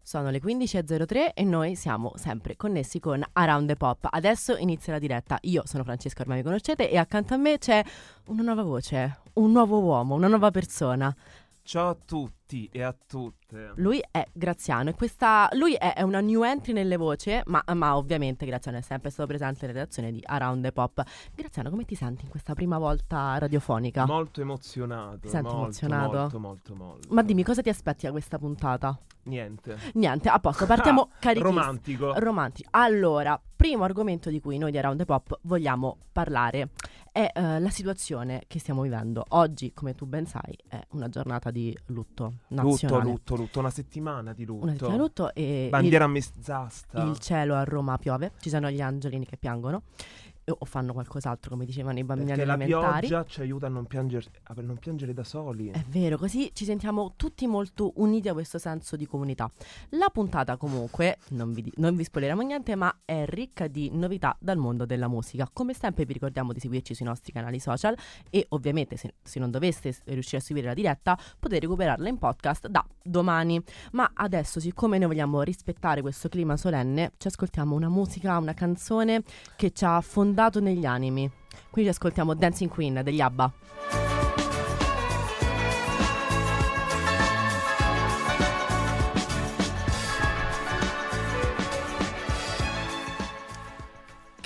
Sono le 15.03 e noi siamo sempre connessi con Around the Pop. Adesso inizia la diretta. Io sono Francesca, ormai mi conoscete, e accanto a me c'è una nuova voce, un nuovo uomo, una nuova persona. Ciao a tutti e a tutte. Lui è Graziano e questa, lui è, è una new entry nelle voci, ma, ma ovviamente Graziano è sempre stato presente nella redazione di Around the Pop. Graziano, come ti senti in questa prima volta radiofonica? Molto emozionato. Ti senti molto, emozionato? Molto, molto, molto. Ma dimmi, cosa ti aspetti da questa puntata? Niente. Niente, a posto, partiamo carichissimi. Romantico. Romantici. Allora, primo argomento di cui noi di Around the Pop vogliamo parlare è eh, la situazione che stiamo vivendo. Oggi, come tu ben sai, è una giornata di lutto lutto, nazionale. lutto, lutto. Una settimana di lutto. Una settimana di lutto e Bandiera a mezz'asta. il, il cielo a Roma piove, ci sono gli angelini che piangono o fanno qualcos'altro, come dicevano i bambini Perché la elementari. pioggia ci aiuta a non, piangere, a non piangere da soli. È vero, così ci sentiamo tutti molto uniti a questo senso di comunità. La puntata comunque, non vi, non vi spoileremo niente, ma è ricca di novità dal mondo della musica. Come sempre vi ricordiamo di seguirci sui nostri canali social e ovviamente se, se non doveste riuscire a seguire la diretta potete recuperarla in podcast da domani. Ma adesso, siccome noi vogliamo rispettare questo clima solenne, ci ascoltiamo una musica, una canzone che ci ha fondato negli animi. Quindi ascoltiamo Dancing Queen degli ABBA.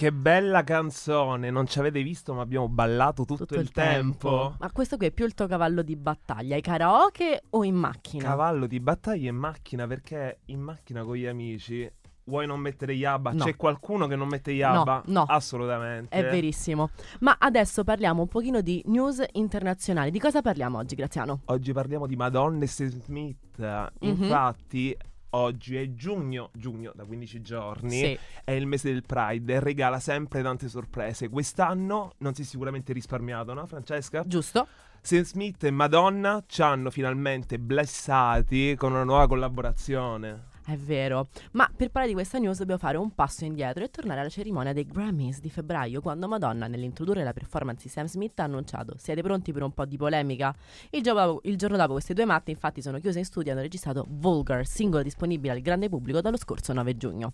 Che bella canzone. Non ci avete visto, ma abbiamo ballato tutto, il, tempo. Ma questo qui è più il tuo cavallo di battaglia, ai karaoke o in macchina? Cavallo di battaglia in macchina perché in macchina con gli amici vuoi non mettere Yabba? No. C'è qualcuno che non mette Yabba? no. Assolutamente. È verissimo. Ma adesso parliamo un pochino di news internazionali. Di cosa parliamo oggi, Graziano? Oggi parliamo di Madonna e Smith. Mhm. Infatti, oggi è giugno, giugno da 15 giorni. Sì. È il mese del Pride e regala sempre tante sorprese. Quest'anno non si è sicuramente risparmiato, no, Francesca? Giusto? Sam Smith e Madonna ci hanno finalmente blessati con una nuova collaborazione. È vero. Ma per parlare di questa news dobbiamo fare un passo indietro e tornare alla cerimonia dei Grammys di febbraio, quando Madonna, nell'introdurre la performance di Sam Smith, ha annunciato: Siete pronti per un po' di polemica? Il giorno dopo, il giorno dopo queste due matte, infatti, sono chiuse in studio e hanno registrato Vulgar, singolo disponibile al grande pubblico dallo scorso 9 giugno.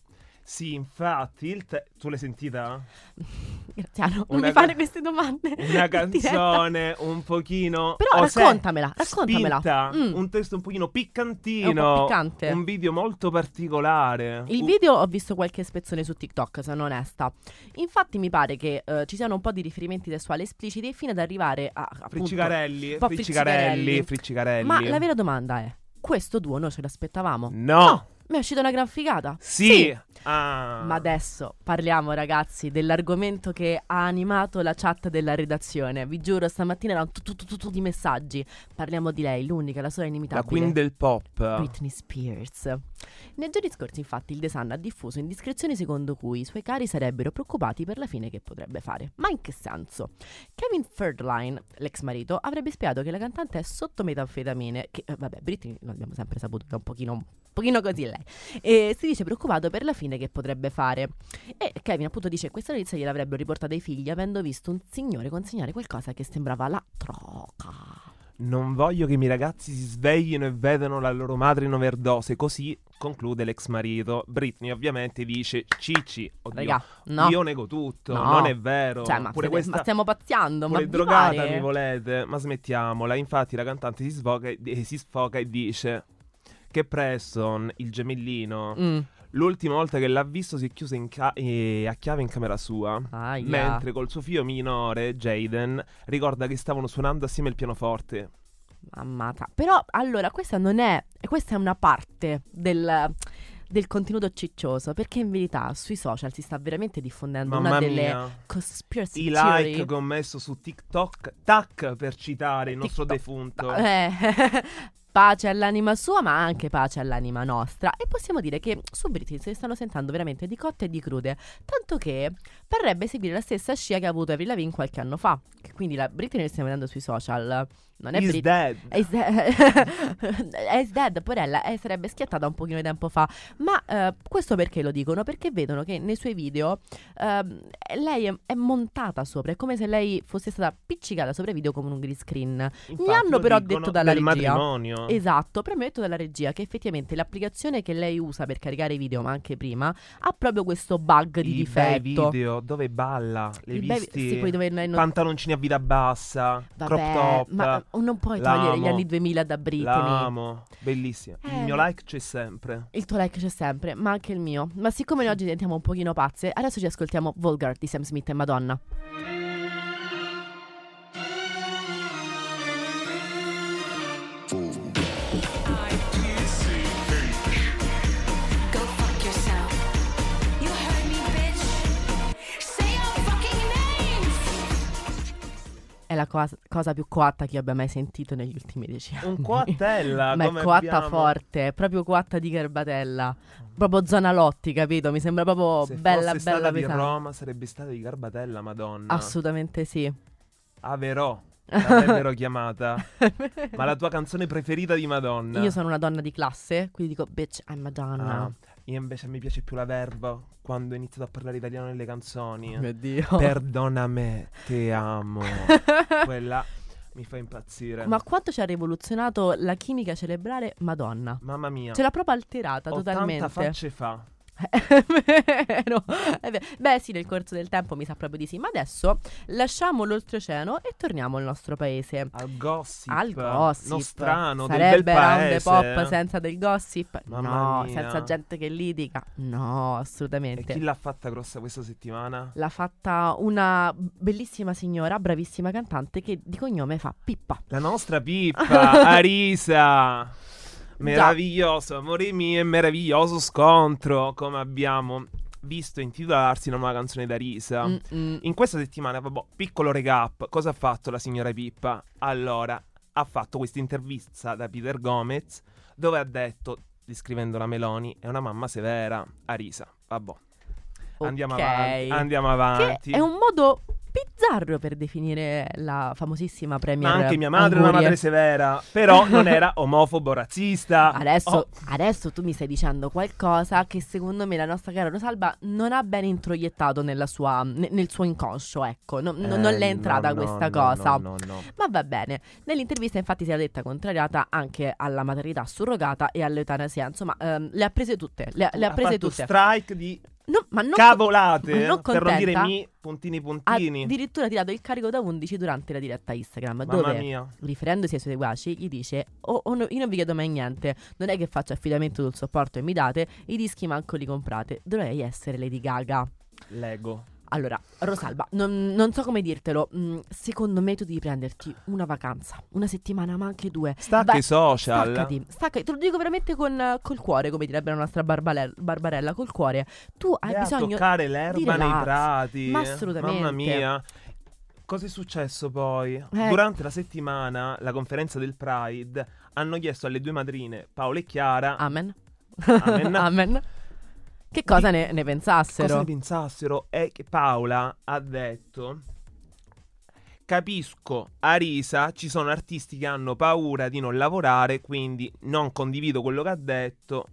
Sì, infatti, il te- tu l'hai sentita? Graziano, non Una mi fare queste domande. Una canzone un pochino. Però o se- raccontamela, raccontamela. spinta, Mm. Un testo un pochino piccantino. un po' piccante. Un video molto particolare. Il U- video ho visto qualche spezzone su TikTok, sono onesta. Infatti mi pare che eh, ci siano un po' di riferimenti sessuali espliciti fino ad arrivare a appunto, Friccicarelli, friccicarelli, friccicarelli. friccicarelli. Ma la vera domanda è: questo duo noi ce l'aspettavamo? No. Mi è uscita una gran figata. Sì. Ah. Ma adesso parliamo, ragazzi, dell'argomento che ha animato la chat della redazione. Vi giuro, stamattina erano tu, tu, tu, di messaggi. Parliamo di lei, l'unica, la sola La inimitabile. queen del pop. Britney Spears. Nei giorni scorsi, infatti, il The Sun ha diffuso indiscrezioni secondo cui i suoi cari sarebbero preoccupati per la fine che potrebbe fare. Ma in che senso? Kevin Ferdline, l'ex marito, avrebbe spiegato che la cantante è sotto metanfetamine, che eh, vabbè, Britney l'abbiamo sempre saputo che è un pochino, pochino così lei, e si dice preoccupato per la fine che potrebbe fare. E Kevin appunto dice che questa notizia gliel'avrebbero riportata i figli avendo visto un signore consegnare qualcosa che sembrava la droga. Non voglio che i miei ragazzi si sveglino e vedano la loro madre in overdose. Così conclude l'ex marito. Britney ovviamente dice: Cicci, oddio, Raga, no. io nego tutto. No. Non è vero. Cioè, ma, Pure questa ma stiamo pazziando, ma drogata pare? mi volete. Ma smettiamola. Infatti, la cantante si, sfoga e, si sfoca e dice: Che Preston, il gemellino, Mm. l'ultima volta che l'ha visto si è chiuso in ca- eh, a chiave in camera sua. Aia. Mentre col suo figlio minore, Jaden, ricorda che stavano suonando assieme il pianoforte. Ammata. Però allora questa non è. Questa è una parte del, del contenuto ciccioso. Perché in verità sui social si sta veramente diffondendo Mamma una delle mia. conspiracy I theory. like che ho messo su TikTok, tac per citare il nostro TikTok. defunto. Eh, pace all'anima sua, ma anche pace all'anima nostra. E possiamo dire che su Britney se ne stanno sentendo veramente di cotte e di crude. Tanto che parrebbe seguire la stessa scia che ha avuto Avril Lavigne qualche anno fa. Quindi la Britney ne stiamo vedendo sui social. Non è He's Britney. dead. Is dead, is dead, porella, eh, sarebbe schiattata un pochino di tempo fa. Ma eh, questo perché lo dicono? Perché vedono che nei suoi video ehm, lei è, è montata sopra, è come se lei fosse stata appiccicata sopra i video come un green screen. Infatti hanno lo però detto dalla regia. matrimonio. Esatto, però mi ha detto dalla regia che effettivamente l'applicazione che lei usa per caricare i video, ma anche prima, ha proprio questo bug di I difetto. video dove balla, le I bei- visti sì, quelli dove non- pantaloncini a vita bassa, crop Vabbè, top. ma non puoi togliere gli L'amo. anni 2000 da Britney. L'amo, bellissimo. Eh. Il mio like c'è sempre. Il tuo like c'è sempre, ma anche il mio. Ma siccome noi oggi diventiamo un pochino pazze, adesso ci ascoltiamo Vulgar di Sam Smith e Madonna. La cosa, cosa più coatta che io abbia mai sentito negli ultimi dieci anni. Un coattella, Ma è coatta abbiamo- forte, proprio coatta di Garbatella. Proprio zona Lotti, capito? Mi sembra proprio Se bella, fosse bella stata di. Roma sarebbe stata di Garbatella, madonna. Assolutamente sì. Averò, l'avrebbero chiamata. Ma la tua canzone preferita di Madonna? Io sono una donna di classe, quindi dico bitch, I'm Madonna. Ah, io invece mi piace più la verba quando ho iniziato a parlare italiano nelle canzoni. Oh mio Dio. Perdona me, te amo. Quella mi fa impazzire. Ma quanto ci ha rivoluzionato la chimica cerebrale Madonna? Mamma mia. Ce l'ha proprio alterata 80 totalmente. facce fa. È vero. Beh, sì, nel corso del tempo mi sa proprio di sì. Ma adesso lasciamo l'oltreoceano e torniamo al nostro paese. Al gossip. Al gossip. Nostrano, del Sarebbe bel round paese. pop senza del gossip? Mamma no, mia. senza gente che litiga? No, E assolutamente. chi l'ha fatta grossa questa settimana? L'ha fatta una bellissima signora, bravissima cantante che di cognome fa Pippa. La nostra Pippa, Arisa. Meraviglioso, amore mio, e meraviglioso scontro, come abbiamo visto intitolarsi una nuova canzone da Risa. Mm-mm. In questa settimana, vabbè, piccolo recap, cosa ha fatto la signora Pippa? Allora, ha fatto questa intervista da Peter Gomez dove ha detto, descrivendo la Meloni, è una mamma severa, Arisa. Vabbè, andiamo Ok. avanti, andiamo avanti. è un modo bizzarro per definire la famosissima premier Ma anche mia madre è una madre severa, però non era omofobo, razzista. Adesso, Oh, adesso tu mi stai dicendo qualcosa che secondo me la nostra cara Rosalba non ha ben introiettato nella sua, ne- nel suo inconscio, ecco, non, non- non eh, le è entrata no, no, questa no, cosa. No, no, no. Ma va bene, nell'intervista infatti si è detta contrariata anche alla maternità surrogata e all'eutanasia, insomma ehm, le ha prese tutte, le, le ha prese fatto tutte. strike di No, ma non cavolate, ma non per non dire mi, puntini ha puntini. addirittura tirato il carico da 11 durante la diretta Instagram, Mamma dove mia. riferendosi ai suoi seguaci, gli dice: "Oh, oh, no, Io non vi chiedo mai niente, non è che faccio affidamento sul supporto e mi date, i dischi manco li comprate. Dovrei essere Lady Gaga. Lego. Allora, Rosalba, non, non so come dirtelo. mm, secondo me tu devi prenderti una vacanza, una settimana, ma anche due. Stacca Vai, i social. Staccati, staccati, te lo dico veramente con, eh, col cuore, come direbbe la nostra Barbarella, Barbarella col cuore. Tu hai Vai a bisogno toccare l'erba nei relax. prati. Ma assolutamente. Mamma mia. Cosa è successo poi? Eh. Durante la settimana, la conferenza del Pride, hanno chiesto alle due madrine, Paola e Chiara, Amen. Amen. Amen. Che cosa ne, ne pensassero? cosa ne pensassero e che Paola ha detto Capisco, a Risa ci sono artisti che hanno paura di non lavorare, quindi non condivido quello che ha detto.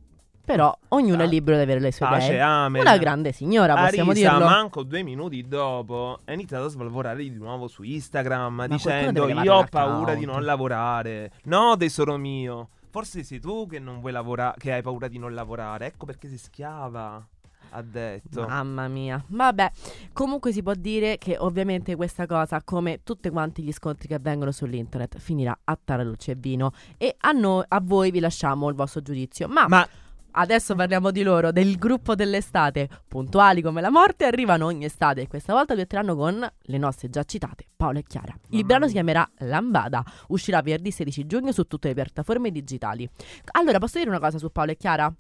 Però ognuno è libero di avere le sue Pace, idee. amen. Una grande signora, possiamo Arisa, dirlo. manco due minuti dopo, è iniziato a svalvolare di nuovo su Instagram qualcuno dicendo io ho paura l'account." di non lavorare. No, tesoro mio. Forse sei tu che non vuoi lavorare, che hai paura di non lavorare. Ecco perché sei schiava. Ha detto. Mamma mia. Vabbè, comunque si può dire che ovviamente questa cosa, come tutti quanti gli scontri che avvengono sull'internet, finirà a taraluce e vino. E a, noi, a voi vi lasciamo il vostro giudizio. Ma, Ma adesso parliamo di loro, del gruppo dell'estate. Puntuali come la morte, arrivano ogni estate e questa volta duetteranno con le nostre già citate Paola e Chiara. Il brano si chiamerà Lambada, uscirà venerdì 16 giugno su tutte le piattaforme digitali. Allora, posso dire una cosa su Paola e Chiara?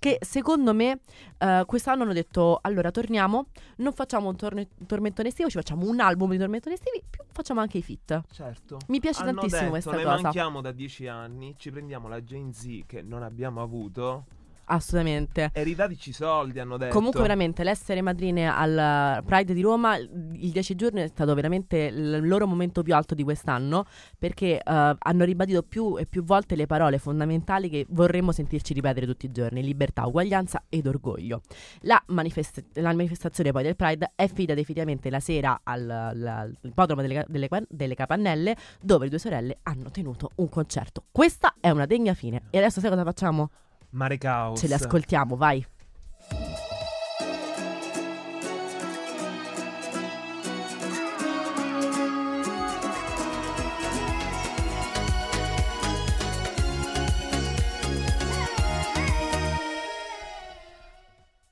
Che secondo me eh, quest'anno hanno detto: allora torniamo, non facciamo un torne- tormentone estivo, ci facciamo un album di tormentoni estivi, più facciamo anche i fit. certo. Mi piace Hanno tantissimo detto, questa noi cosa. manchiamo da dieci anni, ci prendiamo la Gen Z che non abbiamo avuto. Assolutamente. E ridateci i soldi, hanno detto. Comunque veramente l'essere madrine al Pride di Roma il 10 giorni è stato veramente il loro momento più alto di quest'anno perché eh, hanno ribadito più e più volte le parole fondamentali che vorremmo sentirci ripetere tutti i giorni, libertà, uguaglianza ed orgoglio. La, manifest- la manifestazione poi del Pride è finita definitivamente la sera al, al- al ippodromo delle, delle, delle Capannelle dove le due sorelle hanno tenuto un concerto. Questa è una degna fine. E adesso sai cosa facciamo? Mare Caos. Ce le ascoltiamo, vai.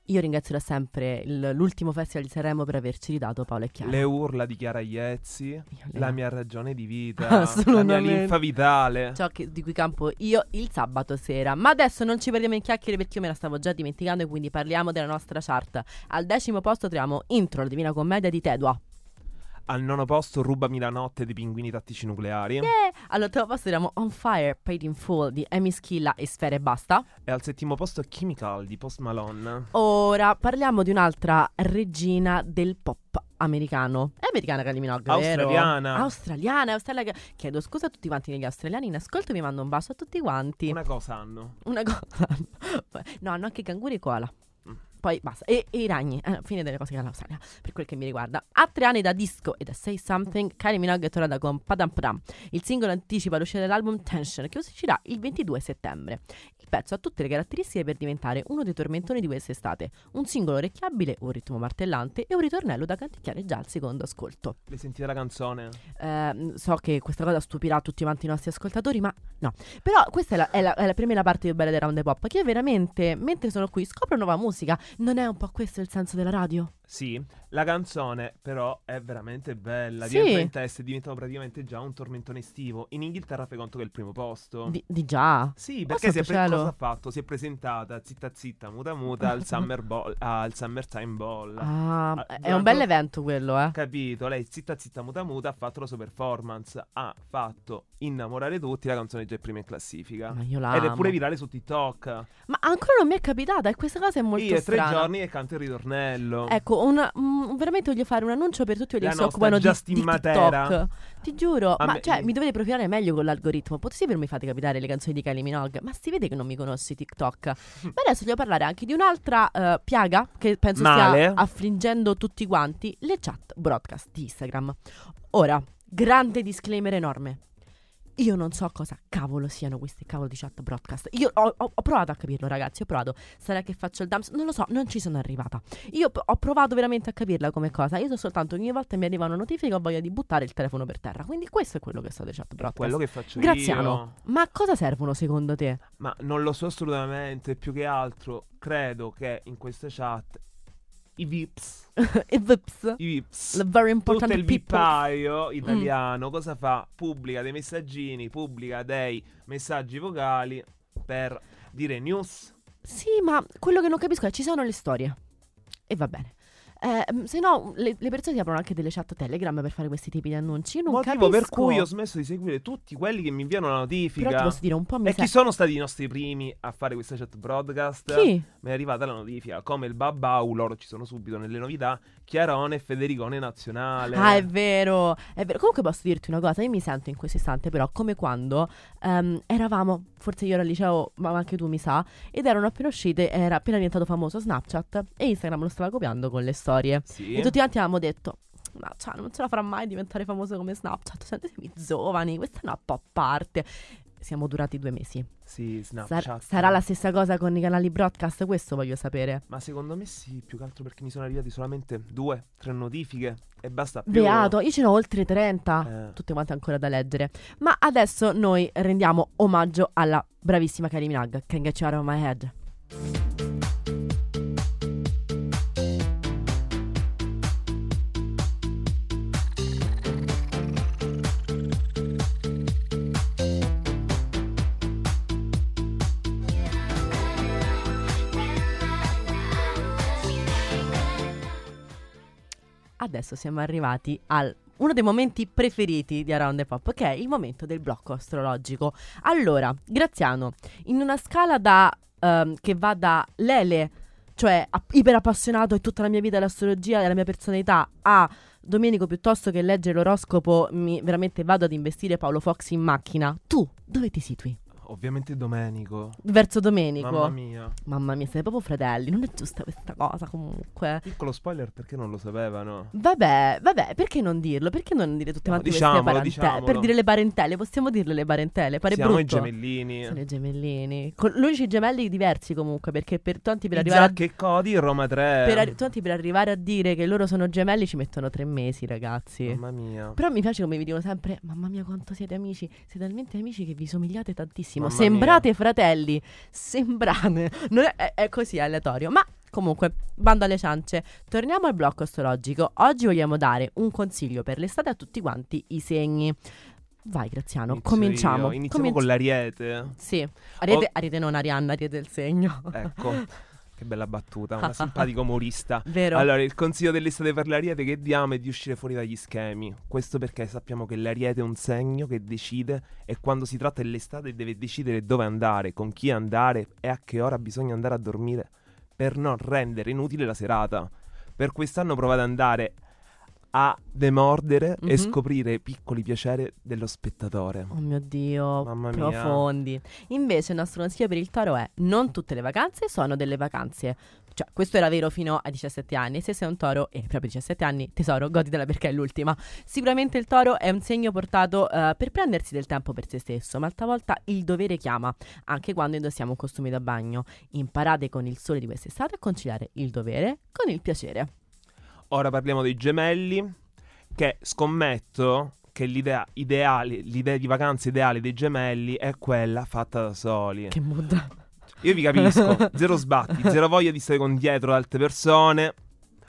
Io ringrazierò sempre il- l'ultimo festival di Sanremo per averci ridato Paolo e Chiara. Le urla di Chiara Iezzi. La mia ragione di vita. la mia linfa vitale. ciò che- di cui campo io il sabato sera. Ma adesso non ci perdiamo in chiacchiere perché io me la stavo già dimenticando e quindi parliamo della nostra chart. Al decimo posto troviamo Intro, la Divina Commedia di Tedua. Al nono posto, rubami la notte dei pinguini tattici nucleari. Eh, all'ottavo posto troviamo On Fire, Paid in Full di Amy Schilla e Sfere e Basta. E al settimo posto, Chemical di Post Malone. Ora parliamo di un'altra regina del pop americano. È americana Kylie Minogue, vero? Australiana. Australiana, australiana. Chiedo scusa a tutti quanti gli australiani in ascolto, vi mando un bacio a tutti quanti. Una cosa hanno. Una cosa. no, hanno anche canguri e koala. Poi basta. E, e i ragni. Eh, fine delle cose che ha l'Australia. Per quel che mi riguarda. A tre anni da disco e da Say Something, Kylie Minogue è tornata con Padam Padam. Il singolo anticipa l'uscita dell'album Tension, che uscirà il 22 settembre. Pezzo ha tutte le caratteristiche per diventare uno dei tormentoni di quest'estate. Un singolo orecchiabile, un ritmo martellante e un ritornello da canticchiare già al secondo ascolto. Le sentite la canzone? Eh, so che questa cosa stupirà tutti quanti i nostri ascoltatori, ma no. Però questa è la, è la- è la- per me la parte più bella del Round Pop, che veramente, mentre sono qui, scopro nuova musica. Non è un po' questo il senso della radio? Sì, la canzone però è veramente bella. Sì. Diventa in testa, è diventato praticamente già un tormentone estivo. In Inghilterra fai conto che è il primo posto. Di, di già. Sì, Oh, perché si è, pre- cosa ha fatto? Si è presentata zitta zitta, muta muta al, Summer Ball, al Summertime Ball. Ah, Ah, è un bel evento quello, eh. Capito? Lei zitta zitta muta muta ha fatto la sua performance, ha fatto innamorare tutti, la canzone è già prima in classifica. Ma io la Ed è pure virale su TikTok. Ma ancora non mi è capitata e questa cosa è molto Io è tre strana. giorni e canto il ritornello. Ecco, una- mm, veramente voglio fare un annuncio per tutti quelli che si occupano di Justin TikTok. Matera. Ti giuro, A ma me- cioè, mi dovete profilare meglio con l'algoritmo. Potete per mi fate capitare le canzoni di Kylie Minogue, ma si vede che non mi conosci TikTok. Ma adesso voglio parlare anche di un'altra eh, piaga che penso Male. stia affliggendo tutti quanti, le chat broadcast di Instagram. Ora, grande disclaimer enorme. Io non so cosa cavolo siano questi cavolo di chat broadcast. Io ho, ho- ho provato a capirlo, ragazzi. Ho provato. Sarà che faccio il dumps? Non lo so, non ci sono arrivata. Io ho provato veramente a capirla come cosa. Io so soltanto che ogni volta mi arriva una notifica ho voglia di buttare il telefono per terra. Quindi questo è quello che sta dei chat broadcast. Quello che faccio Graziano, io. ma a cosa servono secondo te? Ma non lo so assolutamente. Più che altro, credo che in queste chat i VIPs, I VIPs, i VIPs, the very tutto important il people. Mm. vipaio italiano cosa fa? Pubblica dei messaggini, pubblica dei messaggi vocali per dire news. Sì, ma quello che non capisco è ci sono le storie. E va bene. Eh, mm, se no, le, le persone si aprono anche delle chat Telegram per fare questi tipi di annunci. Io non Motivo capisco. per cui ho smesso di seguire tutti quelli che mi inviano la notifica. Però ti posso dire un po' mi E sa- chi sono stati i nostri primi a fare questa chat broadcast? Chi? Mi è arrivata la notifica, come il Babbau, loro ci sono subito nelle novità, Chiarone e Federicone Nazionale. Ah, è vero, è vero. Comunque posso dirti una cosa, io mi sento in questo istante però come quando ehm, eravamo, forse io ero al liceo, ma anche tu mi sa, ed erano appena uscite, era appena diventato famoso Snapchat e Instagram lo stava copiando con le storie. Sì. E tutti quanti avevamo detto, ma cioè, non ce la farà mai diventare famoso come Snapchat, sentitevi giovani, questa è una pop art. Siamo durati due mesi. Sì, Sar- Snapchat. sarà la stessa cosa con i canali broadcast? Questo voglio sapere. Ma secondo me sì, più che altro perché mi sono arrivati solamente due, tre notifiche e basta più. Beato, io ce n'ho oltre 30. Eh. tutte quante ancora da leggere. Ma adesso noi rendiamo omaggio alla bravissima Kylie Minogue, Can Get You Out of My Head. Adesso siamo arrivati al uno dei momenti preferiti di Around the Pop, che è il momento del blocco astrologico. Allora, Graziano, in una scala da ehm, che va da Lele, cioè a- iper appassionato e tutta la mia vita dell'astrologia e della mia personalità, a Domenico piuttosto che leggere l'oroscopo, mi veramente vado ad investire Paolo Fox in macchina. Tu dove ti situi? Ovviamente Domenico. Verso Domenico. Mamma mia. Mamma mia, siete proprio fratelli, non è giusta questa cosa comunque. Piccolo spoiler perché non lo sapevano. Vabbè, vabbè, perché non dirlo? Perché non dire tutte No, quante diciamolo, queste parentele? diciamolo. Per dire le parentele, possiamo dirle le parentele, pare Siamo brutto. i gemellini. Sono i gemellini. Con l'unici gemelli diversi comunque, perché per tanti per arrivare a e Cody, Roma 3. per, arri- tanti per arrivare a dire che loro sono gemelli ci mettono tre mesi, ragazzi. Mamma mia. Però mi piace come vi dicono sempre: Mamma mia, quanto siete amici! Siete talmente amici che vi somigliate tantissimo. Mamma Sembrate fratelli. Sembrate. Non è, è- è così aleatorio. Ma comunque, bando alle ciance. Torniamo al blocco astrologico. Oggi vogliamo dare un consiglio per l'estate a tutti quanti i segni. Vai, Graziano, Inizio cominciamo. io. Iniziamo Cominci- con l'ariete. Sì, Ariete, Oh. Ariete non Arianna, Ariete del segno. Ecco. Che bella battuta, una simpatico umorista. Vero? Allora, il consiglio dell'estate per l'ariete che diamo è di uscire fuori dagli schemi. Questo perché sappiamo che l'ariete è un segno che decide e quando si tratta dell'estate deve decidere dove andare, con chi andare e a che ora bisogna andare a dormire per non rendere inutile la serata. Per quest'anno provate ad andare a demordere e Mhm. scoprire i piccoli piaceri dello spettatore. Oh mio Dio, Mamma mia. profondi. Invece il nostro consiglio per il toro è non tutte le vacanze sono delle vacanze. Cioè, questo era vero fino ai 17 anni. Se sei un toro e proprio 17 anni, tesoro, goditela perché è l'ultima. Sicuramente il toro è un segno portato eh, per prendersi del tempo per se stesso, ma talvolta il dovere chiama, anche quando indossiamo un costume da bagno. Imparate con il sole di quest'estate a conciliare il dovere con il piacere. Ora parliamo dei gemelli, che scommetto che l'idea ideale, l'idea di vacanza ideale dei gemelli è quella fatta da soli. Che mood. Io vi capisco, zero sbatti, zero voglia di stare con dietro altre persone.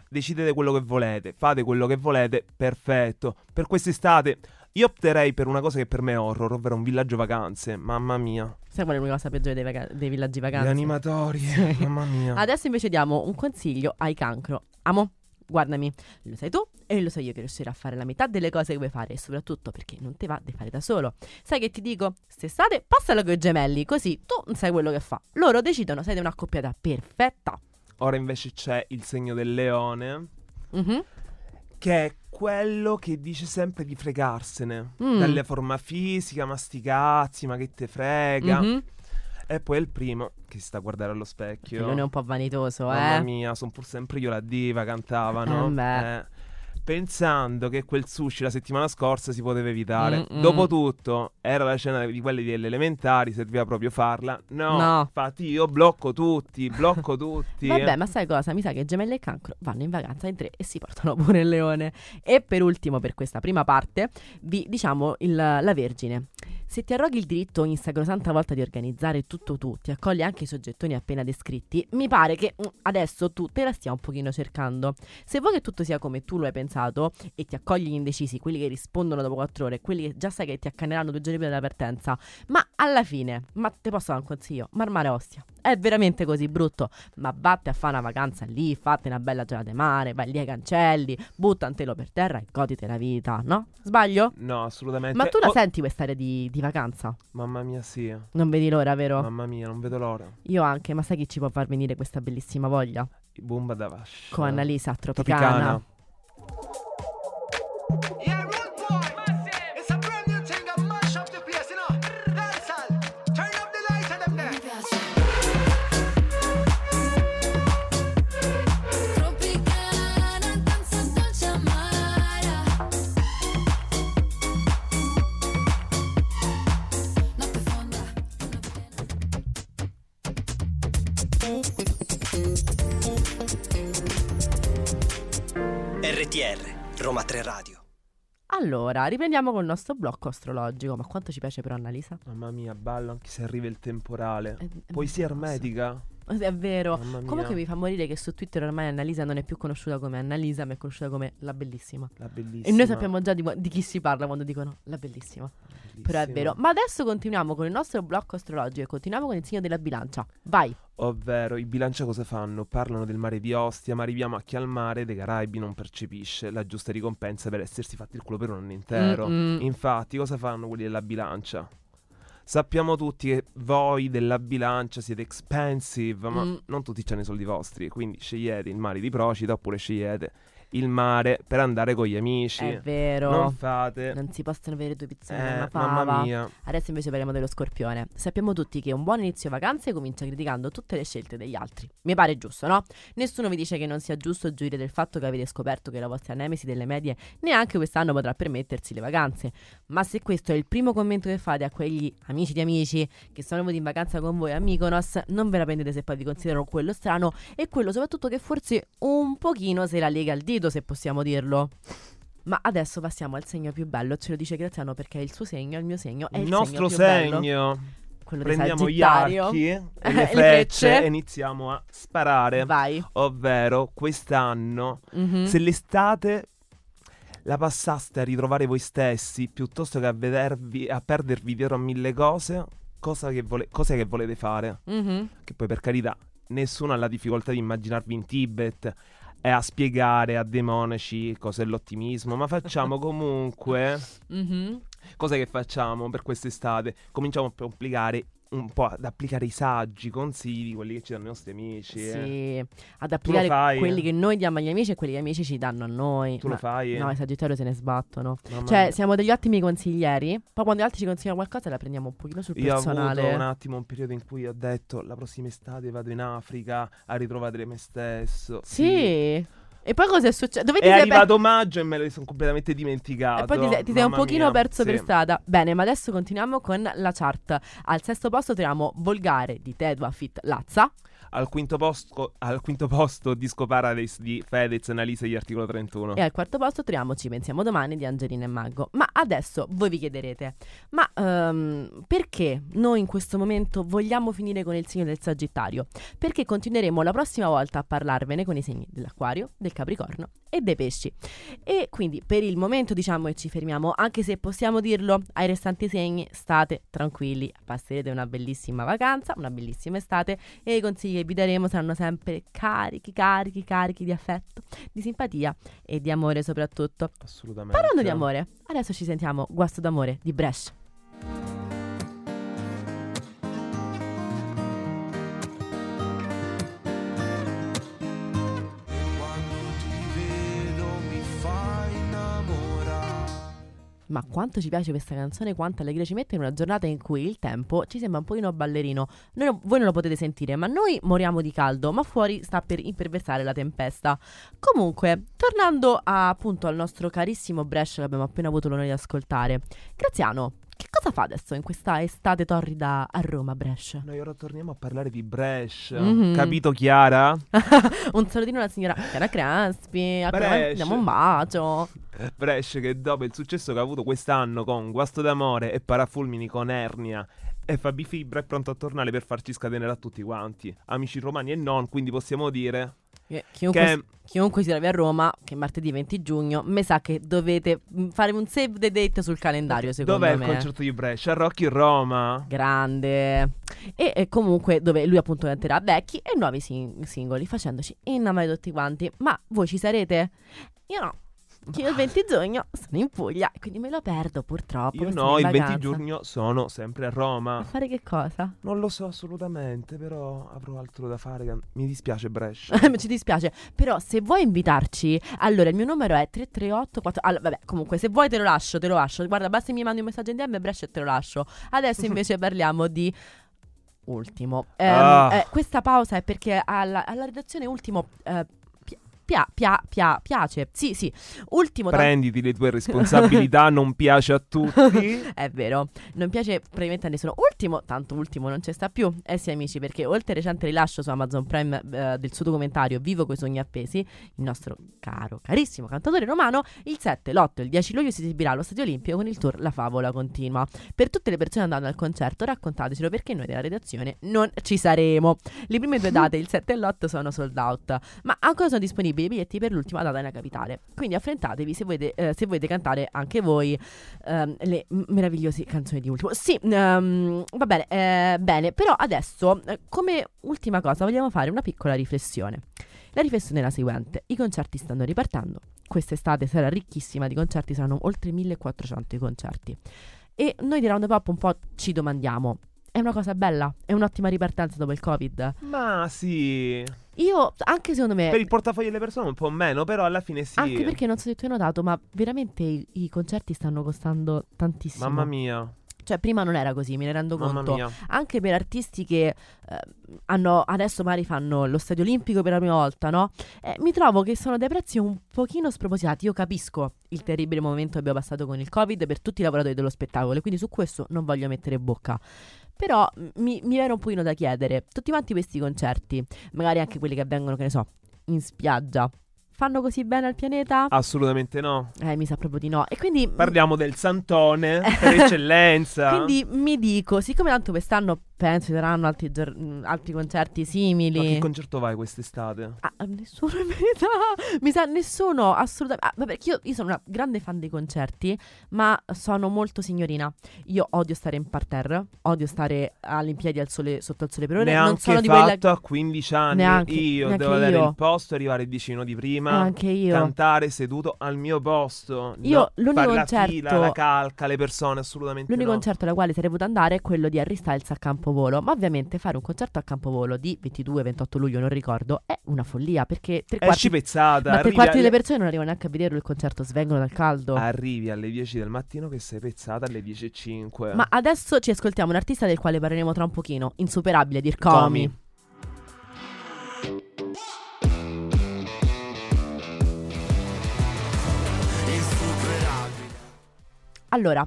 Decidete quello che volete, fate quello che volete, perfetto. Per quest'estate io opterei per una cosa che per me è horror, ovvero un villaggio vacanze. Mamma mia. Sai qual è l'unica cosa peggiore dei, vaca- dei villaggi vacanze? animatori, Sì. mamma mia. Adesso invece diamo un consiglio ai cancro. Amo, guardami, lo sai tu e lo so io che riuscirò a fare la metà delle cose che vuoi fare e soprattutto perché non ti va di fare da solo. Sai che ti dico? St'estate passalo con i gemelli, così tu non sai quello che fa. Loro decidono, siete una accoppiata perfetta. Ora invece c'è il segno del leone. Mhm. che è quello che dice sempre di fregarsene Mm. dalle forma fisica, ma sti cazzi, ma che te frega. Mhm. E poi è il primo che si sta a guardare allo Il specchio. leone è un po' vanitoso, Mamma eh. mia, sono pur sempre io la diva, cantavano. Eh. Eh, pensando che quel sushi la settimana scorsa si poteva evitare. Mm-mm. Dopotutto, era la scena di quelle delle elementari, serviva proprio farla. No, No. infatti io blocco tutti, blocco tutti. Vabbè, ma sai cosa? Mi sa che gemelli e cancro vanno in vacanza in tre e si portano pure il leone. E per ultimo, per questa prima parte, vi diciamo il- la Vergine. Se ti arroghi il diritto ogni sacrosanta volta di organizzare tutto tu, ti accogli anche i soggettoni appena descritti, mi pare che mm, adesso tu te la stia un pochino cercando. Se vuoi che tutto sia come tu lo hai pensato e ti accogli gli indecisi, quelli che rispondono dopo quattro ore, quelli che già sai che ti accanneranno due giorni prima della partenza, ma alla fine, ma te posso dare un consiglio? Marmare ostia. È veramente così brutto, ma vatte a fare una vacanza lì, fate una bella giornata di mare, vai lì ai cancelli, butta un telo per terra e goditi la vita, no? Sbaglio? No, assolutamente. Ma tu la Oh, senti quest'area di, di vacanza? Mamma mia, sì. Non vedi l'ora, vero? Mamma mia, non vedo l'ora. Io anche, ma sai chi ci può far venire questa bellissima voglia? I Bumba Davash. Con Annalisa Tropicana. Tropicana. Yeah, RTR, Roma 3 Radio. Allora, riprendiamo col nostro blocco astrologico. Ma quanto ci piace però Annalisa? Mamma mia, ballo anche se arriva il temporale. È- è Poesia meraviglioso. ermetica. È vero. Comunque mi fa morire che su Twitter ormai Annalisa non è più conosciuta come Annalisa, ma è conosciuta come la bellissima. La bellissima. E noi sappiamo già di, di chi si parla quando dicono la bellissima. Però è vero. Ma adesso continuiamo con il nostro blocco astrologico e continuiamo con il segno della bilancia. Vai. Ovvero, i bilancia cosa fanno? Parlano del mare di Ostia, ma arriviamo a chi al mare dei Caraibi non percepisce la giusta ricompensa per essersi fatti il culo per un anno intero. Mm-mm. Infatti, cosa fanno quelli della bilancia? Sappiamo tutti che voi della bilancia siete expensive, ma Mm. non tutti hanno i soldi vostri, quindi scegliete il mare di Procida oppure scegliete il mare per andare con gli amici. È vero. Non fate. Non si possono avere due pizzone e Eh, una fava. mamma mia. Adesso invece parliamo dello scorpione. Sappiamo tutti che un buon inizio vacanze comincia criticando tutte le scelte degli altri. Mi pare giusto, no? Nessuno vi dice che non sia giusto gioire del fatto che avete scoperto che la vostra nemesi delle medie neanche quest'anno potrà permettersi le vacanze. Ma se questo è il primo commento che fate a quegli amici di amici che sono venuti in vacanza con voi a Mykonos, non ve la prendete se poi vi considerano quello strano e quello soprattutto che forse un pochino se la lega al dito, se possiamo dirlo. Ma adesso passiamo al segno più bello, ce lo dice Graziano perché è il suo segno, il mio segno è il, Il nostro segno segno. quello Prendiamo gli archi e Le le frecce. e iniziamo a sparare. Vai. Ovvero, quest'anno, Mhm. se l'estate la passaste a ritrovare voi stessi piuttosto che a vedervi, a perdervi dietro a mille cose, cosa che, vole- cose che volete fare? Mhm. Che poi, per carità, nessuno ha la difficoltà di immaginarvi in Tibet e a spiegare a dei monaci cos'è l'ottimismo, ma facciamo comunque Mhm. Cosa che facciamo per quest'estate? Cominciamo a applicare un po' ad applicare i saggi, consigli, quelli che ci danno i nostri amici. eh. Sì, ad applicare fai? quelli che noi diamo agli amici e quelli che gli amici ci danno a noi. Tu lo Ma- fai? No, i Sagittario se ne sbattono. Mamma Cioè, mia. siamo degli ottimi consiglieri. Poi quando gli altri ci consigliano qualcosa la prendiamo un pochino sul Io ho personale. avuto un attimo un periodo in cui ho detto la prossima estate vado in Africa a ritrovare me stesso. Sì. E poi cosa è successo? Dove ti È sei arrivato maggio e me lo sono completamente dimenticato. E poi ti sei, ti sei un pochino mia, perso per sì. strada. Bene, ma adesso continuiamo con la chart. Al sesto posto troviamo Volgare di Tedua Fit Lazza. Al quinto, posto, al quinto posto Disco Paradise di Fedez, Analisa e Articolo 31. E al quarto posto troviamo Ci pensiamo domani di Angelina e Maggo. Ma adesso voi vi chiederete: ma ehm, perché noi in questo momento vogliamo finire con il segno del Sagittario? Perché continueremo la prossima volta a parlarvene con i segni dell'Acquario, del Capricorno e dei Pesci. E quindi per il momento diciamo che ci fermiamo, anche se possiamo dirlo ai restanti segni, state tranquilli, passerete una bellissima vacanza, una bellissima estate e i consigli che vi daremo saranno sempre carichi, carichi, carichi di affetto, di simpatia e di amore soprattutto. Assolutamente. Parlando di amore, adesso ci sentiamo Guasto d'amore di Brescia. Ma quanto ci piace questa canzone, quanta allegria ci mette in una giornata in cui il tempo ci sembra un pochino ballerino. Noi voi non lo potete sentire, ma noi moriamo di caldo, ma fuori sta per imperversare la tempesta. Comunque, tornando a- appunto al nostro carissimo Brescia che abbiamo appena avuto l'onore di ascoltare. Graziano, cosa fa adesso in questa estate torrida a Roma, Brescia? Noi ora torniamo a parlare di Brescia. Mhm. Capito Chiara? un salutino alla signora Chiara Crespi, Brescia. diamo un bacio. Brescia che dopo il successo che ha avuto quest'anno con Guasto d'amore e Parafulmini con Ernia e Fabi Fibra è pronto a tornare per farci scatenere a tutti quanti. Amici romani e non, quindi possiamo dire Che Chiunque, che chiunque si trovi a Roma, che è martedì 20 giugno, mi sa che dovete mm, fare un save the date sul calendario, secondo dov'è me. il concerto di Brescia? Rocky Roma. Grande. E, e comunque dove lui appunto canterà vecchi e nuovi sing- singoli, facendoci innamorare tutti quanti. Ma voi ci sarete? Io no. Io il 20 giugno sono in Puglia, quindi me lo perdo purtroppo. Io no, il 20 vacanza. giugno sono sempre a A Roma. fare che cosa? Non lo so assolutamente, però avrò altro da fare. Mi dispiace Brescia. Ci dispiace, però se vuoi invitarci, allora il mio numero è 338 4... Allora, vabbè, comunque se vuoi te lo lascio, te lo lascio. Guarda, basta mi mandi un messaggio in DM e Brescia e te lo lascio. Adesso invece parliamo di Ultimo. Ehm, Ah. eh, questa pausa è perché alla, alla redazione Ultimo eh, pia- pia- pia- piace. Sì, sì. Ultimo da- Prenditi le tue responsabilità, non piace a tutti. È vero, non piace praticamente a nessuno. Ultimo, tanto ultimo non ci sta più. Eh sì, amici, perché oltre al recente rilascio su Amazon Prime eh, del suo documentario Vivo coi sogni appesi, il nostro caro, carissimo cantatore romano, il 7, l'8 e il 10 luglio si esibirà allo Stadio Olimpico con il tour La Favola Continua. Per tutte le persone andando al concerto, raccontatecelo perché noi della redazione non ci saremo. Le prime due date, il 7 e l'8, sono sold out, ma ancora sono disponibili i biglietti per l'ultima data nella capitale. Quindi affrettatevi se volete, eh, se volete cantare anche voi ehm, le meravigliose canzoni di Ultimo. Sì, ehm, va bene, eh, bene, però adesso eh, come ultima cosa vogliamo fare una piccola riflessione. La riflessione è la seguente, i concerti stanno ripartendo, quest'estate sarà ricchissima di concerti, saranno oltre 1400 i concerti. E noi di Round Pop un po' ci domandiamo, è una cosa bella? È un'ottima ripartenza dopo il Covid? Ma sì. Io, anche secondo me... Per il portafoglio delle persone un po' meno, però alla fine sì. Anche perché non so se tu hai notato, ma veramente i, i concerti stanno costando tantissimo. Mamma mia. Cioè, prima non era così, me ne rendo Mamma conto. mia. Anche per artisti che eh, hanno adesso magari fanno lo stadio olimpico per la prima volta, no? Eh, mi trovo che sono dei prezzi un pochino spropositati. Io capisco il terribile momento che abbiamo passato con il Covid per tutti i lavoratori dello spettacolo, quindi su questo non voglio mettere bocca. Però mi, mi viene un pochino da chiedere, tutti quanti questi concerti, magari anche quelli che avvengono, che ne so, in spiaggia, fanno così bene al pianeta? Assolutamente no. Eh, mi sa proprio di no. E quindi... Parliamo del Santone per eccellenza. Quindi mi dico, siccome tanto quest'anno penso ci saranno altri, gior- altri concerti Ma che simili. concerto vai quest'estate? Ah, nessuno in verità. Mi sa nessuno assolutamente. Ah, vabbè, io, io sono una grande fan dei concerti, ma sono molto signorina. Io odio stare in parterre, odio stare all'impiedi al sole, sotto il sole per ore. non Neanche sono di fatto quella. a 15 anni. Neanche- io neanche devo avere il posto, arrivare dieci minuti prima. Anche io. Cantare seduto al mio posto. Io no, l'unico fare la concerto- fila, la calca, le persone, assolutamente L'unico no. concerto alla quale sarei potuto andare è quello di Harry Styles a Campovolo. Ma ovviamente fare un concerto a Campovolo di 22-28 luglio, non ricordo, è una follia perché tre quarti, Esci pezzata. ma tre quarti alle- delle persone non arrivano neanche a vederlo il concerto, svengono dal caldo. Arrivi alle 10 del mattino che sei pezzata alle 10.05. Ma adesso ci ascoltiamo un artista del quale parleremo tra un pochino. Insuperabile, Dircomi. Comi. Allora,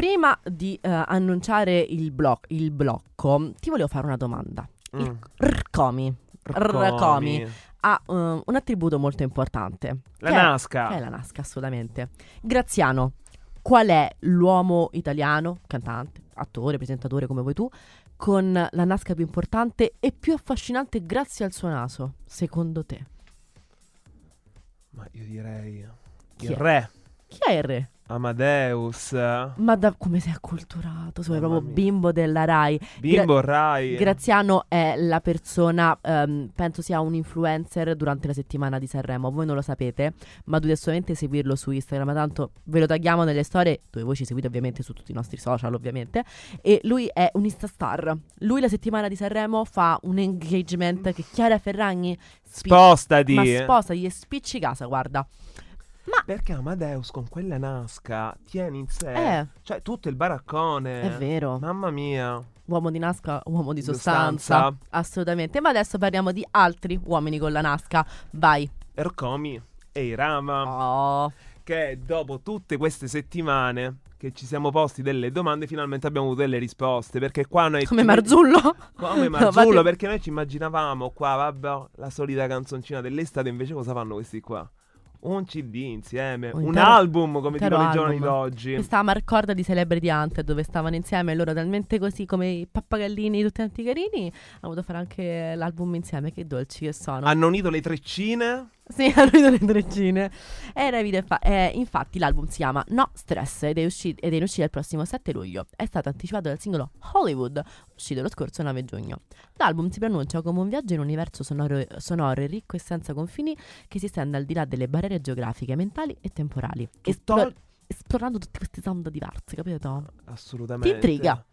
prima di eh, annunciare il, blo- il blocco, ti volevo fare una domanda. Mm. Il Rcomi Rcomi ha eh, un attributo molto importante. La che è- Nasca. Che è la Nasca, assolutamente. Graziano, qual è l'uomo italiano, cantante, attore, presentatore come vuoi tu, con la Nasca più importante e più affascinante grazie al suo naso, secondo te? Ma io direi Chi il è? re Chi è il re? Amadeus. Ma da come sei acculturato, sei proprio mia. bimbo della Rai. Bimbo Rai. Graziano è la persona, ehm, penso sia un influencer durante la settimana di Sanremo. Voi non lo sapete, ma dovete solamente seguirlo su Instagram. Tanto ve lo tagliamo nelle storie, dove voi ci seguite ovviamente su tutti i nostri social, ovviamente. E lui è un Instastar. Lui la settimana di Sanremo fa un engagement che Chiara Ferragni spi- Spostati. ma sposta, gli spicci casa, guarda. Perché Amadeus con quella Nasca tiene in sé. Eh. Cioè tutto il baraccone. È vero. Mamma mia. Uomo di Nasca, uomo di sostanza. sostanza. Assolutamente. Ma adesso parliamo di altri uomini con la Nasca. Vai. Ercomi e Irama. Oh. Che dopo tutte queste settimane che ci siamo posti delle domande, finalmente abbiamo avuto delle risposte. Perché qua noi. Come ci- Marzullo. Come No, Marzullo, fate- perché noi ci immaginavamo qua, vabbè, la solita canzoncina dell'estate, invece cosa fanno questi qua? Un CD insieme, Un un, intero- album come dicono i giorni album. d'oggi. Questa marcorda di Celebrity Hunter dove stavano insieme loro talmente così come i pappagallini tutti quanti carini. Hanno voluto fare anche l'album insieme. Che dolci che sono. Hanno unito le treccine. Sì, hanno unito le treccine. Era video fa- eh, infatti l'album si chiama No Stress ed è, usci- ed è in uscita il prossimo 7 luglio. È stato anticipato dal singolo Hollywood, uscito lo scorso 9 giugno. L'album si preannuncia come un viaggio in un universo sonoro, sonoro e ricco e senza confini che si estende al di là delle barriere geografiche, mentali e temporali. Tutto- Esplo- esplorando tutti questi sound diversi, capito? Assolutamente. Ti intriga?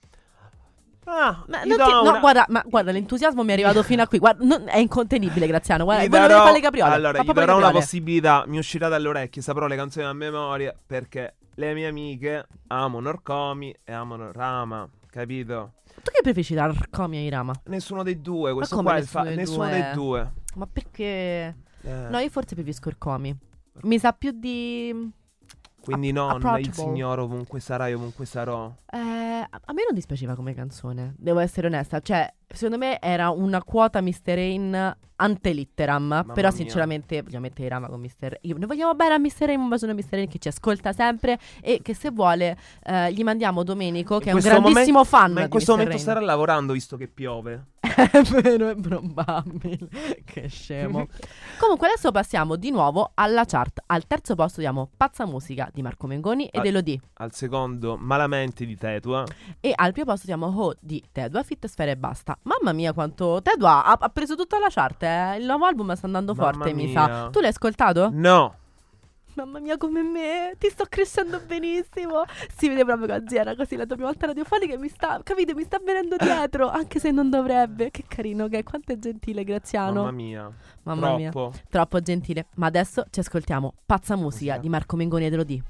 Ah, Ma, non ti- no, una- guarda, ma guarda, l'entusiasmo mi è arrivato fino a qui. Guarda, non- è incontenibile, Graziano. Guarda, gli darò- fare le capriole. Allora, gli darò una possibilità. Mi uscirà dalle orecchie, saprò le canzoni a memoria. Perché le mie amiche amano Orcomi e amano Rama. Capito? Tu che preferisci tra Arcomi e Irama? Nessuno dei due. Questo come qua è il fa- nessuno dei nessuno due? dei due. Ma perché? Eh, No, io forse preferisco Arcomi. Mi sa più di. Quindi non il signore ovunque sarà, io ovunque sarò. Eh, a me non dispiaceva come canzone, devo essere onesta. Cioè, secondo me era una quota Mr. Rain ante litteram. però, mia. sinceramente, vogliamo mettere Rama con Mr. Io, noi vogliamo bene a Mr. Rain, un bacione a Mr. Rain che ci ascolta sempre. E che se vuole, eh, gli mandiamo Domenico, che In è un grandissimo momen- fan. Ma in questo Mr. momento Rain. starà lavorando visto che piove. È vero, è probabile. che scemo. Comunque, adesso passiamo di nuovo alla chart. Al terzo posto diamo Pazza Musica di Marco Mengoni ed Ah. Elodie. Al secondo, malamente di Tetua. E al primo posto diamo Ho di Tedua, Fit Sfera e basta. Mamma mia, quanto Tedua ha, ha preso tutta la chart. Eh. Il nuovo album sta andando Mamma forte, mi mia. sa. Tu l'hai ascoltato? No, mamma mia come me, ti sto crescendo benissimo. Si vede proprio che oggi era così la tua prima volta radiofonica e mi sta, capite, mi sta venendo dietro, anche se non dovrebbe. Che carino che è, quanto è gentile Graziano. Mamma mia. Mamma mia, Troppo. troppo gentile. Ma adesso ci ascoltiamo Pazza Musica Musica. di Marco Mengoni ed Elodie.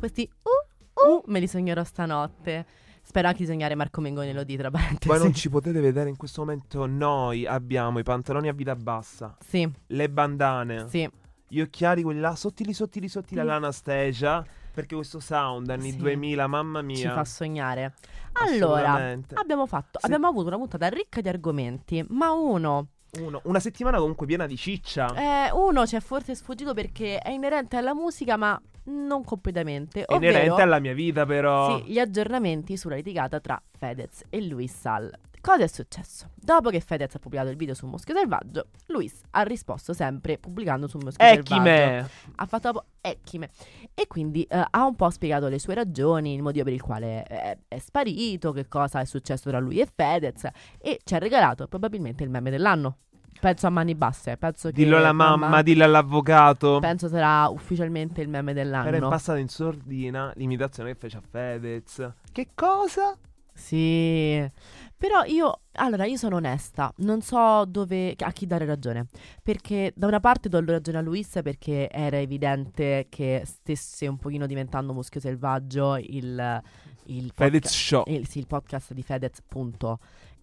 Questi uh, uh, me li sognerò stanotte. Spero anche di sognare Marco Mengoni e Elodie tra parentesi. Voi non ci potete vedere in questo momento. Noi abbiamo i pantaloni a vita bassa, Sì, le bandane, sì. gli occhiali, quelli là, sottili, sottili, sottili Sì. all'anastesia. Perché questo sound anni Sì. 2000, mamma mia. Ci fa sognare. Allora, abbiamo fatto, Se- abbiamo avuto una puntata ricca di argomenti, ma uno Uno- una settimana comunque piena di ciccia. Eh, uno ci è forse sfuggito perché è inerente alla musica, ma non completamente. È ovvero, inerente alla mia vita, però. Sì, gli aggiornamenti sulla litigata tra Fedez e Luis Sal. Cosa è successo? Dopo che Fedez ha pubblicato il video su Muschio Selvaggio, Luis ha risposto sempre pubblicando su Muschio Ecchi Selvaggio. Ha fatto proprio ecchime. E quindi eh, ha un po' spiegato le sue ragioni, il motivo per il quale è, è sparito, che cosa è successo tra lui e Fedez. E ci ha regalato probabilmente il meme dell'anno. Penso a mani basse. Penso che Dillo alla mamma, dillo all'avvocato. Penso sarà ufficialmente il meme Era in dell'anno. passata in sordina l'imitazione che fece a Fedez. Che cosa? Sì. Però io, allora, io sono onesta, non so dove, a chi dare ragione. Perché da una parte do ragione a Luis perché era evidente che stesse un pochino diventando muschio selvaggio il, il Fedez podca- Show. il, sì, il podcast di Fedez, punto.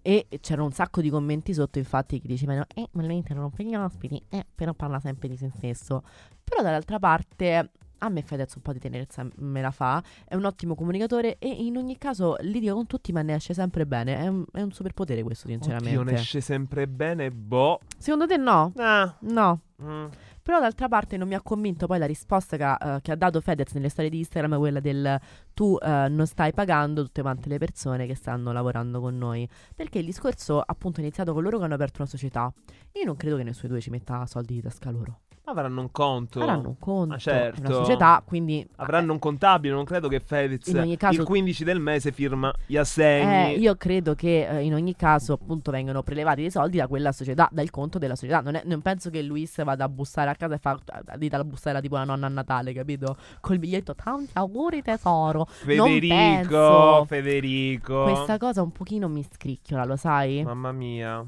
E c'erano un sacco di commenti sotto, infatti, che dicevano, eh, ma lui interrompe gli ospiti, eh, però parla sempre di se stesso. Però dall'altra parte, a me Fedez un po' di tenerezza me la fa, è un ottimo comunicatore e in ogni caso litiga con tutti, ma ne esce sempre bene. È un, è un superpotere questo, sinceramente. Oddio, ne esce sempre bene, boh. Secondo te no? Ah. No. mm. Però d'altra parte non mi ha convinto poi la risposta che ha, eh, che ha dato Fedez nelle storie di Instagram, quella del tu eh, non stai pagando tutte quante le persone che stanno lavorando con noi. Perché il discorso appunto è iniziato con loro che hanno aperto una società. Io non credo che nessuno due ci metta soldi di tasca loro. Avranno un conto. Avranno un conto, Ma certo. è una società, quindi... Avranno un contabile, non credo che Fedez In ogni caso- il 15 del mese firma gli assegni. Eh, io credo che eh, in ogni caso appunto vengano prelevati dei soldi da quella società, dal conto della società. Non, è- non penso che Luis vada a bussare a casa e fa dita la bussare tipo la nonna a Natale, capito? Col biglietto tanti auguri tesoro. Federico. Federico. Questa cosa un pochino mi scricchiola, lo sai? Mamma mia.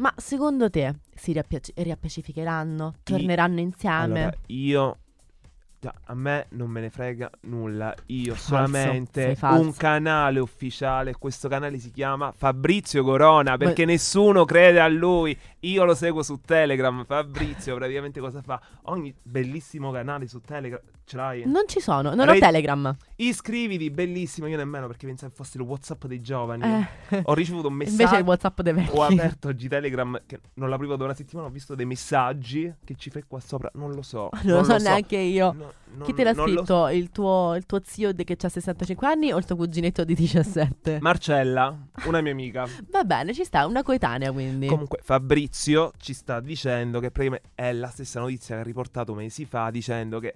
Ma secondo te si riappiaci- riappacificheranno? Torneranno insieme? Allora, io già, a me non me ne frega nulla. Io solamente falso. un canale ufficiale. Questo canale si chiama Fabrizio Corona. Perché nessuno crede a lui. Io lo seguo su Telegram. Fabrizio, praticamente cosa fa? Ogni bellissimo canale su Telegram. Ce l'hai? Non ci sono, non Re- ho Telegram. Iscriviti, bellissimo. Io nemmeno perché pensavo fosse il WhatsApp dei giovani. Eh. Ho ricevuto un messaggio. Invece il WhatsApp dei vecchi. Ho aperto oggi Telegram che non l'aprivo da una settimana, ho visto dei messaggi che ci fai qua sopra, non lo so. Non lo so neanche io. No, non- Chi te l'ha non scritto? Il, tuo, il tuo zio che ha 65 anni o il tuo cuginetto di 17? Marcella, una mia amica. Va bene, ci sta, una coetanea quindi. Comunque Fabrizio ci sta dicendo che è la stessa notizia che ha riportato mesi fa dicendo che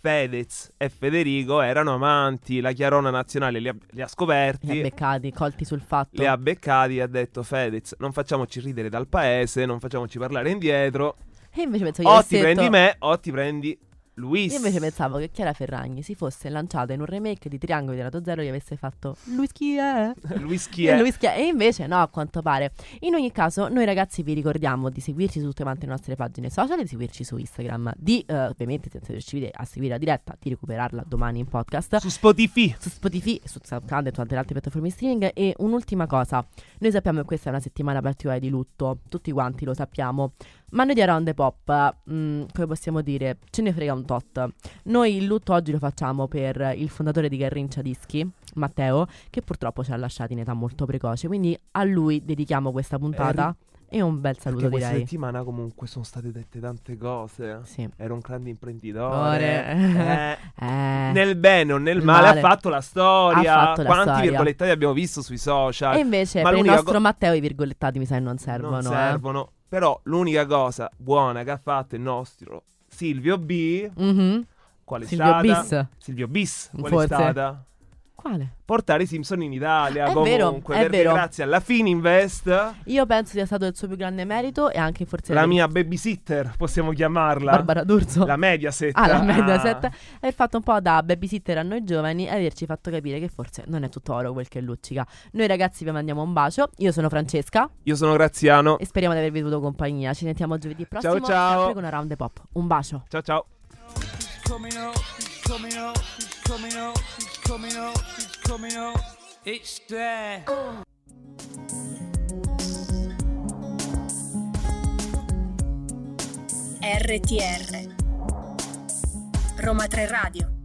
Fedez e Federico erano amanti, la Chiarona Nazionale li ha, li ha Li ha scoperti, beccati, colti sul fatto. li ha beccati e ha detto Fedez non facciamoci ridere dal paese, non facciamoci parlare indietro, E invece penso che o ti prendi me o ti prendi Luis. Io invece pensavo che Chiara Ferragni si fosse lanciata in un remake di Triangoli di Lato Zero e gli avesse fatto Luis chi è? Luis chi E è? Luis chi è? E invece no, a quanto pare. In ogni caso, noi ragazzi vi ricordiamo di seguirci su tutte quante le nostre pagine social e di seguirci su Instagram. Di, eh, ovviamente, senza riuscire a seguire la diretta, di recuperarla domani in podcast. Su Spotify. su Spotify, su SoundCloud e tutte le altre piattaforme di streaming. E un'ultima cosa, noi sappiamo che questa è una settimana particolare di lutto, tutti quanti lo sappiamo. Ma noi di Around the Pop, mm, come possiamo dire, ce ne frega un tot. Noi il lutto oggi lo facciamo per il fondatore di Garrincia Dischi, Matteo, che purtroppo ci ha lasciati in età molto precoce. Quindi a lui dedichiamo questa puntata e un bel saluto Perché questa direi. settimana comunque sono state dette tante cose. Sì. Era un grande Ore. imprenditore. Eh, Eh. nel bene o nel Nel male, male. ha fatto la storia. Ha fatto la Quanti storia. virgolettati abbiamo visto sui social? E invece Ma per il nostro co- Matteo i virgolettati mi sa che non servono. non eh. Però l'unica cosa buona che ha fatto il nostro Silvio B. Mhm. Qual è Silvio stata? Bis. Silvio Bis. Qual Forse. è stata? Quale? portare i Simpson in Italia. È vero, comunque, è perché vero. grazie alla Fininvest, Io penso sia stato il suo più grande merito e anche forse la mia babysitter, possiamo chiamarla. Barbara D'Urso. La Mediaset. Ah, la Ah. Mediaset aver fatto un po' da babysitter a noi giovani e averci fatto capire che forse non è tutto oro quel che luccica. Noi ragazzi vi mandiamo un bacio. Io sono Francesca Io sono Graziano. e speriamo di avervi avuto compagnia. Ci sentiamo giovedì prossimo ciao. sempre con una round the pop. Un bacio. Ciao ciao. Coming up, he's coming up. It's there. RTR Roma 3 Radio